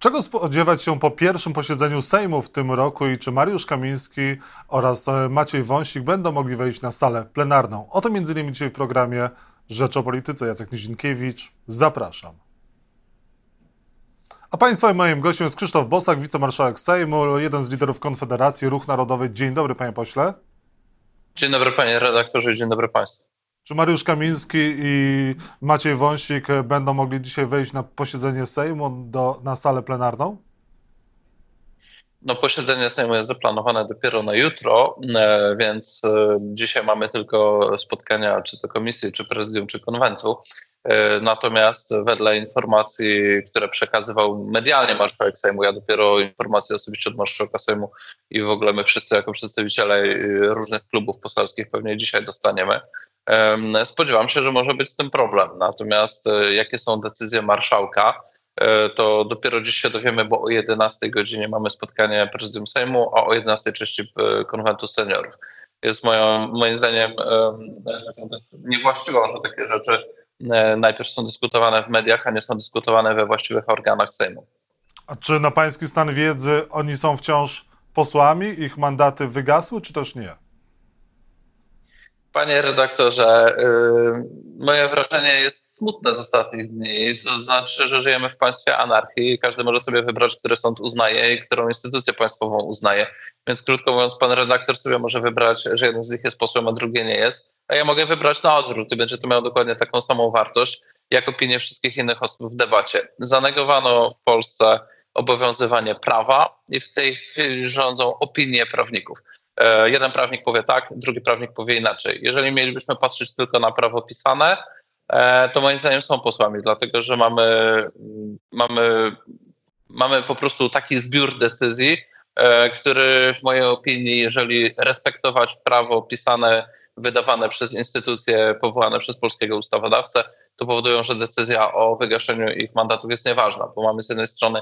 Czego spodziewać się po pierwszym posiedzeniu Sejmu w tym roku i czy Mariusz Kamiński oraz e, Maciej Wąsik będą mogli wejść na salę plenarną? O to innymi dzisiaj w programie Rzecz o Polityce. Jacek Nizinkiewicz, zapraszam. A Państwa moim gościem jest Krzysztof Bosak, wicemarszałek Sejmu, jeden z liderów Konfederacji Ruch Narodowy. Dzień dobry, panie pośle. Dzień dobry, panie redaktorze, dzień dobry państwu. Czy Mariusz Kamiński i Maciej Wąsik będą mogli dzisiaj wejść na posiedzenie Sejmu do, na salę plenarną? No, posiedzenie Sejmu jest zaplanowane dopiero na jutro, e, więc e, dzisiaj mamy tylko spotkania czy to komisji, czy prezydium, czy konwentu. E, natomiast wedle informacji, które przekazywał medialnie marszałek Sejmu, ja dopiero informacje osobiście od marszałka Sejmu i w ogóle my wszyscy jako przedstawiciele różnych klubów poselskich pewnie dzisiaj dostaniemy. Spodziewam się, że może być z tym problem. Natomiast jakie są decyzje marszałka, E, to dopiero dziś się dowiemy, bo o 11 godzinie mamy spotkanie prezydium Sejmu, a o 11 części e, konwentu seniorów. Jest moją, moim zdaniem e, niewłaściwą, że takie rzeczy najpierw są dyskutowane w mediach, a nie są dyskutowane we właściwych organach Sejmu. A czy na pański stan wiedzy oni są wciąż posłami? Ich mandaty wygasły, czy też nie? Panie redaktorze, yy, moje wrażenie jest smutne z ostatnich dni. To znaczy, że żyjemy w państwie anarchii i każdy może sobie wybrać, który sąd uznaje i którą instytucję państwową uznaje. Więc krótko mówiąc, pan redaktor sobie może wybrać, że jeden z nich jest posłem, a drugie nie jest. A ja mogę wybrać na odwrót i będzie to miało dokładnie taką samą wartość, jak opinie wszystkich innych osób w debacie. Zanegowano w Polsce obowiązywanie prawa i w tej chwili rządzą opinie prawników. E, jeden prawnik powie tak, drugi prawnik powie inaczej. Jeżeli mielibyśmy patrzeć tylko na prawo pisane, to moim zdaniem są posłami, dlatego że mamy, mamy, mamy po prostu taki zbiór decyzji, e, który w mojej opinii, jeżeli respektować prawo pisane, wydawane przez instytucje powołane przez polskiego ustawodawcę, to powodują, że decyzja o wygaszeniu ich mandatów jest nieważna, bo mamy z jednej strony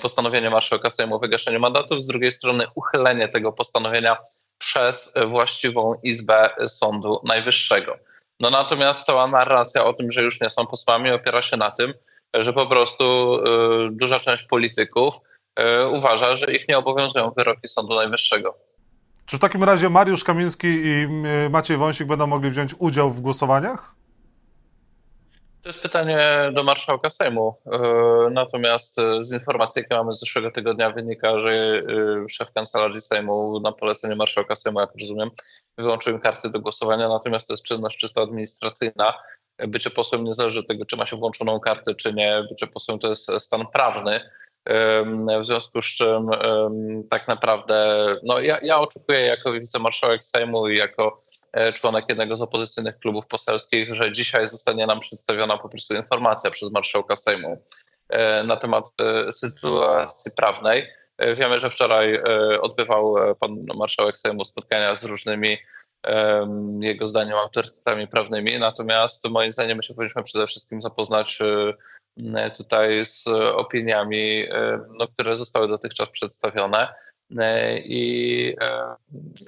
postanowienie marszałka Sejmu o wygaszeniu mandatów, z drugiej strony uchylenie tego postanowienia przez właściwą izbę Sądu Najwyższego. No natomiast cała narracja o tym, że już nie są posłami, opiera się na tym, że po prostu y, duża część polityków y, uważa, że ich nie obowiązują wyroki Sądu Najwyższego. Czy w takim razie Mariusz Kamiński i y, Maciej Wąsik będą mogli wziąć udział w głosowaniach? To jest pytanie do marszałka Sejmu. E, natomiast e, z informacji, jakie mamy z zeszłego tygodnia, wynika, że e, szef kancelarii Sejmu na polecenie marszałka Sejmu, jak rozumiem, wyłączył im karty do głosowania. Natomiast to jest czynność czysto administracyjna. Bycie posłem nie zależy od tego, czy ma się włączoną kartę, czy nie. Bycie posłem to jest stan prawny. W związku z czym tak naprawdę no ja, ja oczekuję jako wicemarszałek Sejmu i jako członek jednego z opozycyjnych klubów poselskich, że dzisiaj zostanie nam przedstawiona po prostu informacja przez marszałka Sejmu e, na temat e, sytuacji prawnej. Wiemy, że wczoraj odbywał pan marszałek Sejmu spotkania z różnymi jego zdaniem autorytetami prawnymi, natomiast moim zdaniem my się powinniśmy przede wszystkim zapoznać tutaj z opiniami, no, które zostały dotychczas przedstawione. I,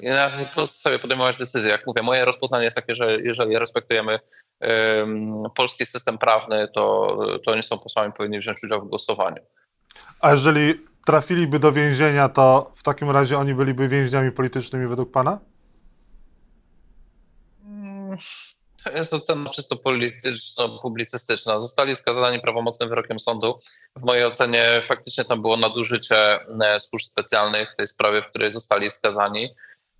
i na podstawie podejmować decyzje. Jak mówię, moje rozpoznanie jest takie, że jeżeli respektujemy um, polski system prawny, to, to oni są posłami, powinni wziąć udział w głosowaniu. A jeżeli trafiliby do więzienia, to w takim razie oni byliby więźniami politycznymi według pana? To jest ocena czysto polityczno-publicystyczna. Zostali skazani prawomocnym wyrokiem sądu. W mojej ocenie faktycznie tam było nadużycie e, służb specjalnych w tej sprawie, w której zostali skazani.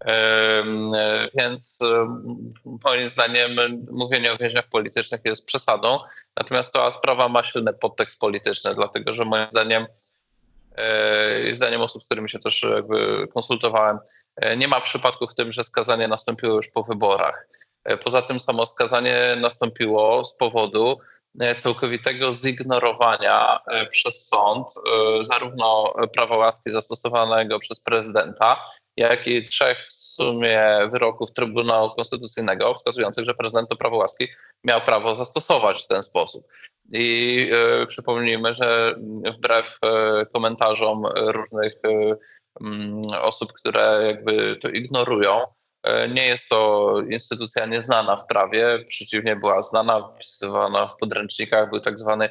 E, więc e, moim zdaniem mówienie o więźniach politycznych jest przesadą. Natomiast ta sprawa ma silny podtekst polityczny, dlatego że moim zdaniem zdaniem osób, z którymi się też konsultowałem, nie ma przypadku w tym, że skazanie nastąpiło już po wyborach. E, poza tym samo skazanie nastąpiło z powodu e, całkowitego zignorowania e, przez sąd zarówno prawa łaski zastosowanego przez prezydenta, jak i trzech w sumie wyroków Trybunału Konstytucyjnego wskazujących, że prezydent to prawo łaski miał prawo zastosować w ten sposób. I przypomnijmy, że wbrew komentarzom różnych y, osób, które jakby to ignorują, nie jest to instytucja nieznana w prawie, przeciwnie, była znana, wpisywana w podręcznikach, był tak zwany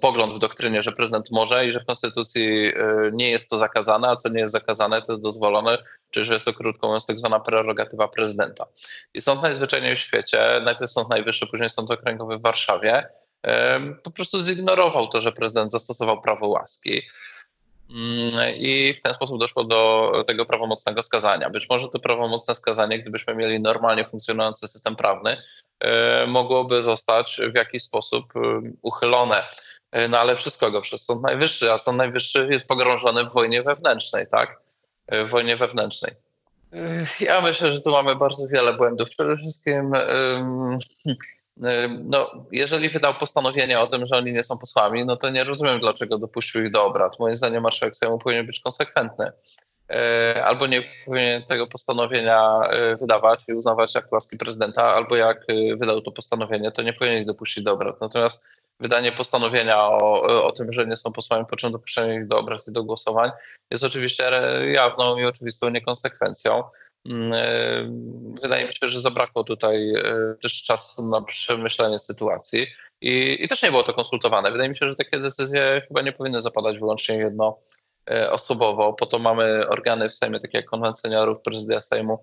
pogląd w doktrynie, że prezydent może i że w konstytucji nie jest to zakazane, a co nie jest zakazane, to jest dozwolone, czyli że jest to krótko mówiąc tak zwana prerogatywa prezydenta. I Sąd Najzwyczajniej w świecie, najpierw Sąd Najwyższy, później Sąd Okręgowy w Warszawie, po prostu zignorował to, że prezydent zastosował prawo łaski. Mm, I w ten sposób doszło do tego prawomocnego skazania. Być może to prawomocne skazanie, gdybyśmy mieli normalnie funkcjonujący system prawny, e, mogłoby zostać w jakiś sposób e, uchylone. E, no ale przez kogo? Przez Sąd Najwyższy, a Sąd Najwyższy jest pogrążony w wojnie wewnętrznej, tak? W wojnie wewnętrznej. Ja myślę, że tu mamy bardzo wiele błędów. Przede wszystkim no, jeżeli wydał postanowienie o tym, że oni nie są posłami, no to nie rozumiem, dlaczego dopuścił ich do obrad. Moim zdaniem marszałek Sejmu powinien być konsekwentny. E, albo nie powinien tego postanowienia e, wydawać i uznawać jak łaski prezydenta, albo jak e, wydał to postanowienie, to nie powinien ich dopuścić do obrad. Natomiast wydanie postanowienia o, o tym, że nie są posłami, po czym dopuszczenie ich do obrad i do głosowań, jest oczywiście jawną i oczywistą niekonsekwencją. Mm, e, wydaje mi się, że zabrakło tutaj e, też czasu na przemyślenie sytuacji i, i też nie było to konsultowane. Wydaje mi się, że takie decyzje chyba nie powinny zapadać wyłącznie jedno e, osobowo. Po to mamy organy w Sejmie, takie jak konwent prezydia Sejmu,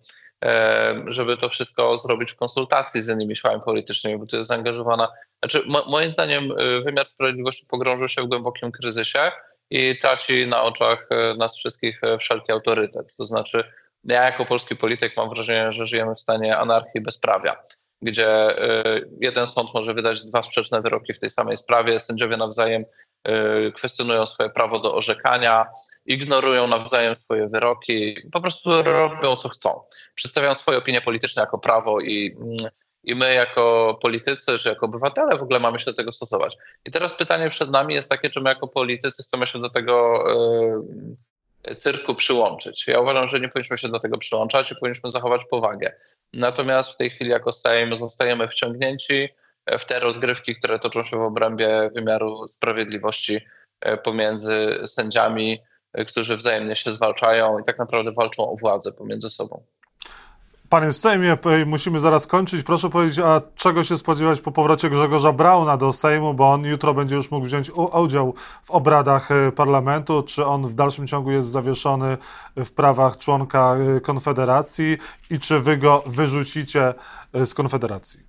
żeby to wszystko zrobić w konsultacji z innymi siłami politycznymi, bo tu jest zaangażowana. Znaczy, moim zdaniem wymiar sprawiedliwości pogrążył się w głębokim kryzysie i traci na oczach nas wszystkich wszelki autorytet. To znaczy ja jako polski polityk mam wrażenie, że żyjemy w stanie anarchii bezprawia, gdzie y, jeden sąd może wydać dwa sprzeczne wyroki w tej samej sprawie, sędziowie nawzajem y, kwestionują swoje prawo do orzekania, ignorują nawzajem swoje wyroki, po prostu robią co chcą. Przedstawiają swoje opinie polityczne jako prawo i mm, i my jako politycy, czy jako obywatele w ogóle mamy się do tego stosować. I teraz pytanie przed nami jest takie, czy my jako politycy chcemy się do tego y, cyrku przyłączyć. Ja uważam, że nie powinniśmy się do tego przyłączać i powinniśmy zachować powagę. Natomiast w tej chwili jako Sejm zostajemy wciągnięci w te rozgrywki, które toczą się w obrębie wymiaru sprawiedliwości e, pomiędzy sędziami, e, którzy wzajemnie się zwalczają i tak naprawdę walczą o władzę pomiędzy sobą. Panie Sejmie, musimy zaraz kończyć. Proszę powiedzieć, a czego się spodziewać po powrocie Grzegorza Brauna do Sejmu, bo on jutro będzie już mógł wziąć udział w obradach e, parlamentu. Czy on w dalszym ciągu jest zawieszony w prawach członka e, Konfederacji i czy wy go wyrzucicie e, z Konfederacji?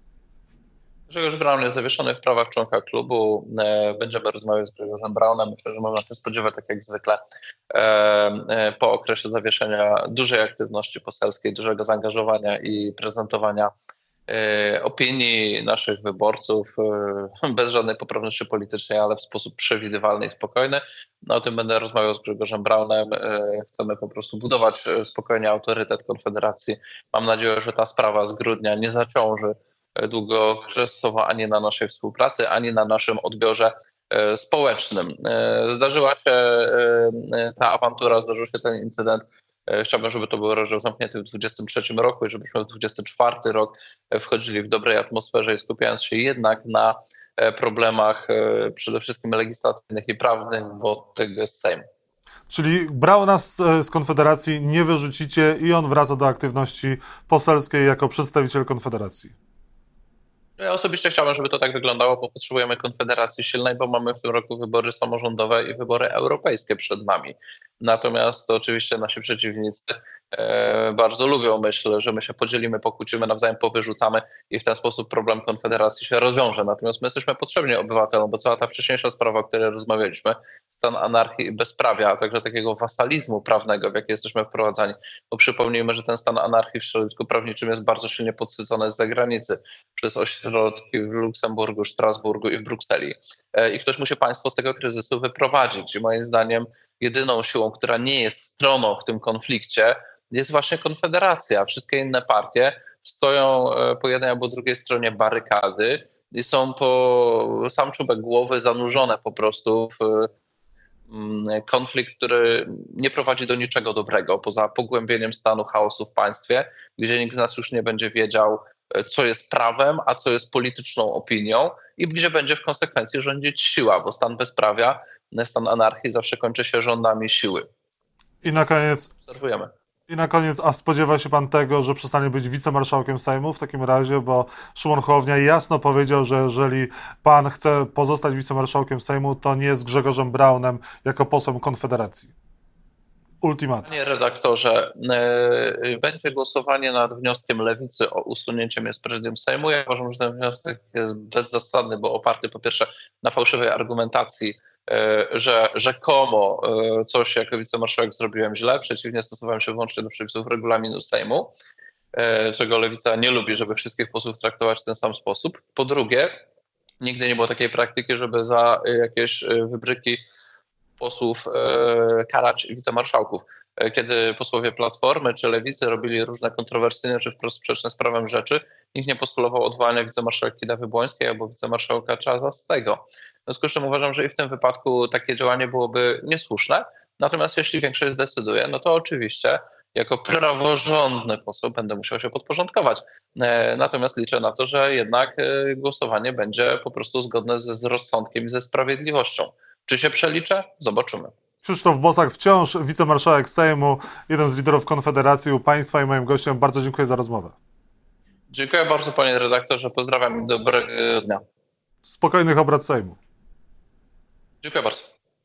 Grzegorz Braun jest zawieszony w prawach członka klubu. E, będziemy rozmawiać z Grzegorzem Braunem. Myślę, że można się spodziewać, tak jak zwykle, e, e, po okresie zawieszenia dużej aktywności poselskiej, dużego zaangażowania i prezentowania opinii naszych wyborców bez żadnej poprawności politycznej, ale w sposób przewidywalny i spokojny. No, o tym będę rozmawiał z Grzegorzem Braunem. Chcemy po prostu budować spokojnie autorytet Konfederacji. Mam nadzieję, że ta sprawa z grudnia nie zaciąży długookresowo ani na naszej współpracy, ani na naszym odbiorze e, społecznym. E, zdarzyła się e, ta awantura, zdarzył się ten incydent. Chciałbym, żeby to był rozdział zamknięty w 2023 roku i żebyśmy w 2024 rok wchodzili w dobrej atmosferze i skupiając się jednak na problemach przede wszystkim legislacyjnych i prawnych, bo tego jest Sejm. Czyli brał nas z Konfederacji, nie wyrzucicie i on wraca do aktywności poselskiej jako przedstawiciel Konfederacji. Ja osobiście chciałbym, żeby to tak wyglądało, bo potrzebujemy konfederacji silnej, bo mamy w tym roku wybory samorządowe i wybory europejskie przed nami. Natomiast oczywiście nasi przeciwnicy e, bardzo lubią myśl, że my się podzielimy, pokłócimy, nawzajem powyrzucamy i w ten sposób problem konfederacji się rozwiąże. Natomiast my jesteśmy potrzebni obywatelom, bo cała ta wcześniejsza sprawa, o której rozmawialiśmy, stan anarchii i bezprawia, a także takiego wasalizmu prawnego, w jaki jesteśmy wprowadzani. Bo przypomnijmy, że ten stan anarchii w środowisku prawniczym jest bardzo silnie podsycony z zagranicy przez ośrodki w Luksemburgu, Strasburgu i w Brukseli. E, I ktoś musi państwo z tego kryzysu wyprowadzić. I moim zdaniem jedyną siłą, która nie jest stroną w tym konflikcie, jest właśnie Konfederacja. Wszystkie inne partie stoją e, po jednej albo drugiej stronie barykady i są po sam czubek głowy zanurzone po prostu w Mm, konflikt, który nie prowadzi do niczego dobrego, poza pogłębieniem stanu chaosu w państwie, gdzie nikt z nas już nie będzie wiedział, co jest prawem, a co jest polityczną opinią i gdzie będzie w konsekwencji rządzić siła, bo stan bezprawia, stan anarchii zawsze kończy się rządami siły. I na koniec. Obserwujemy. I na koniec, a spodziewa się pan tego, że przestanie być wicemarszałkiem Sejmu w takim razie, bo Szymon Hołownia jasno powiedział, że jeżeli pan chce pozostać wicemarszałkiem Sejmu, to nie z Grzegorzem Braunem jako posłem Konfederacji. Ultimatum. Panie redaktorze, e, będzie głosowanie nad wnioskiem Lewicy o usunięcie mnie z prezydium Sejmu. Ja uważam, że ten wniosek jest bezzasadny, bo oparty po pierwsze na fałszywej argumentacji, e, że rzekomo e, coś jako wicemarszałek zrobiłem źle. Przeciwnie, stosowałem się wyłącznie do przepisów regulaminu Sejmu, czego Lewica nie lubi, żeby wszystkich posłów traktować w ten sam sposób. Po drugie, nigdy nie było takiej praktyki, żeby za jakieś wybryki posłów e, karać wicemarszałków. E, kiedy posłowie Platformy czy Lewicy robili różne kontrowersyjne czy wprost sprzeczne z prawem rzeczy, nikt nie postulował odwołania wicemarszałki Dawy Błońskiej albo wicemarszałka Czazastego. W związku z czym uważam, że i w tym wypadku takie działanie byłoby niesłuszne. Natomiast jeśli większość zdecyduje, no to oczywiście jako praworządny poseł będę musiał się podporządkować. E, natomiast liczę na to, że jednak głosowanie będzie po prostu zgodne ze, z rozsądkiem i ze sprawiedliwością. Czy się przeliczę? Zobaczymy. Krzysztof Bosak, wciąż wicemarszałek Sejmu, jeden z liderów Konfederacji u Państwa i moim gościem. Bardzo dziękuję za rozmowę. Dziękuję bardzo panie redaktorze, pozdrawiam i dobrego dnia. Spokojnych obrad Sejmu. Dziękuję bardzo.